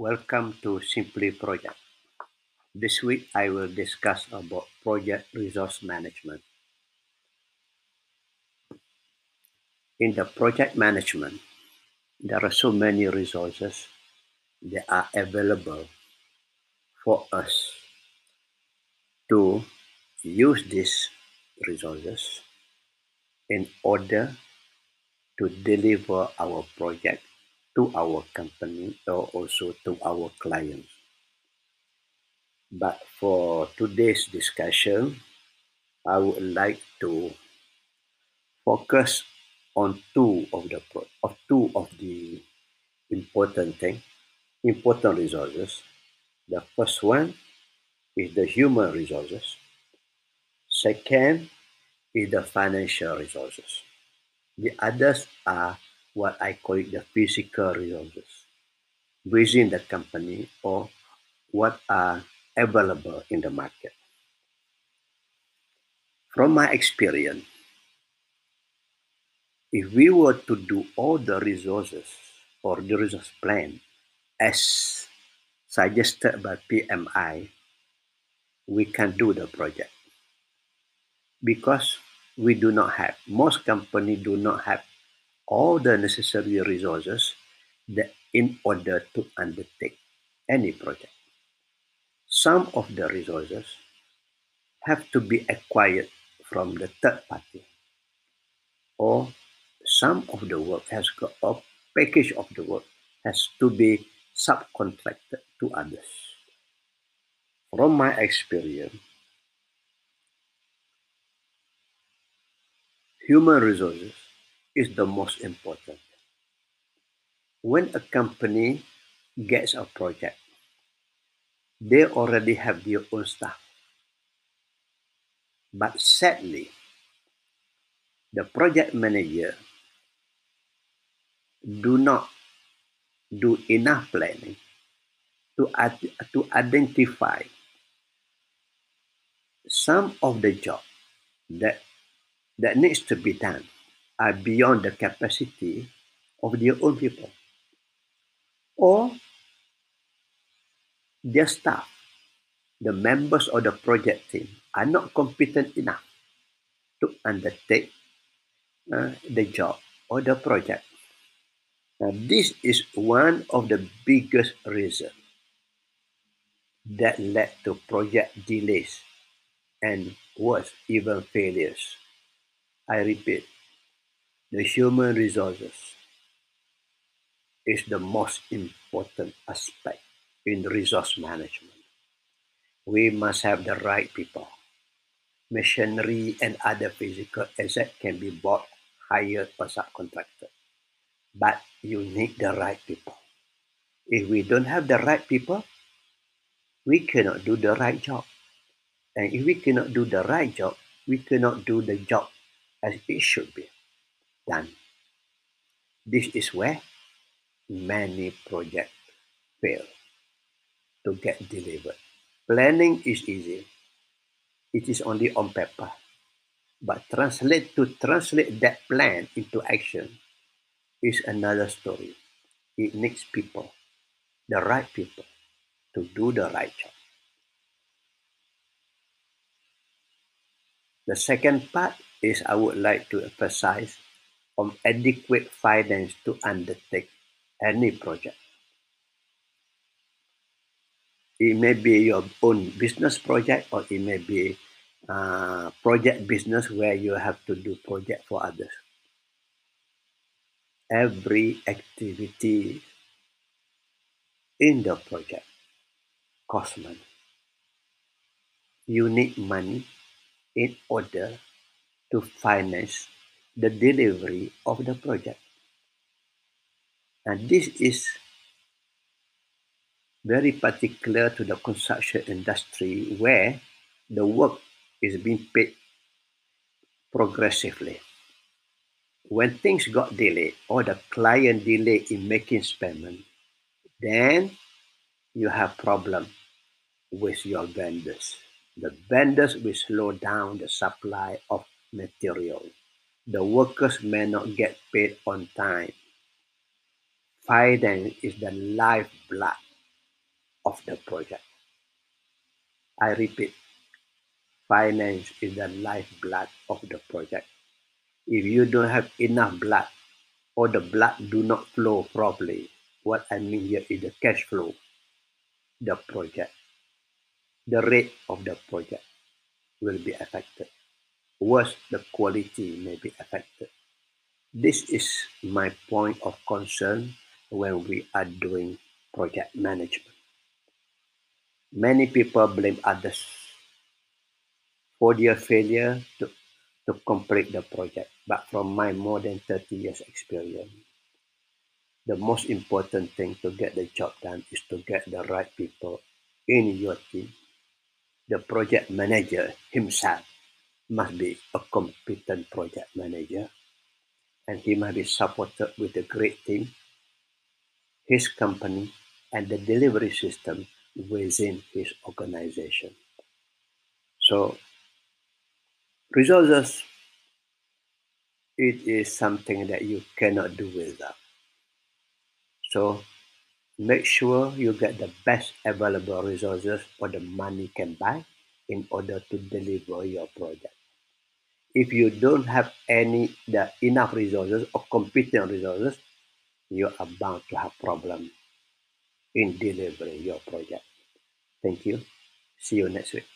Welcome to Simply Project. This week I will discuss about project resource management. In the project management, there are so many resources that are available for us to use these resources in order to deliver our project to our company or also to our clients. But for today's discussion, I would like to focus on two of the of two of the important thing, important resources. The first one is the human resources. Second is the financial resources. The others are what I call it the physical resources within the company or what are available in the market. From my experience, if we were to do all the resources or the resource plan as suggested by PMI, we can do the project because we do not have most companies do not have all the necessary resources in order to undertake any project. Some of the resources have to be acquired from the third party or some of the work has got a package of the work has to be subcontracted to others. From my experience human resources is the most important. When a company gets a project, they already have their own staff. But sadly, the project manager do not do enough planning to, to identify some of the job that that needs to be done are beyond the capacity of their own people or their staff, the members of the project team, are not competent enough to undertake uh, the job or the project. Now, this is one of the biggest reasons that led to project delays and worse, even failures. I repeat, the human resources is the most important aspect in resource management. We must have the right people. Machinery and other physical assets can be bought, hired, or subcontracted. But you need the right people. If we don't have the right people, we cannot do the right job. And if we cannot do the right job, we cannot do the job as it should be done. This is where many projects fail to get delivered. Planning is easy. It is only on paper. But translate to translate that plan into action is another story. It needs people, the right people, to do the right job. The second part is I would like to emphasize on adequate finance to undertake any project. It may be your own business project or it may be uh, project business where you have to do project for others. Every activity in the project costs money. You need money in order to finance the delivery of the project. And this is very particular to the construction industry where the work is being paid progressively. When things got delayed or the client delayed in making payment, then you have problem with your vendors. The vendors will slow down the supply of material. The workers may not get paid on time. Finance is the lifeblood of the project. I repeat, finance is the lifeblood of the project. If you don't have enough blood or the blood do not flow properly, what I mean here is the cash flow, the project, the rate of the project will be affected. Worse, the quality may be affected. This is my point of concern when we are doing project management. Many people blame others for their failure to, to complete the project. But from my more than 30 years experience, the most important thing to get the job done is to get the right people in your team. The project manager himself must be a competent project manager and he must be supported with a great team, his company, and the delivery system within his organization. So, resources, it is something that you cannot do without. So, make sure you get the best available resources or the money can buy in order to deliver your project. If you don't have any the enough resources or competent resources, you are bound to have problem in delivering your project. Thank you. See you next week.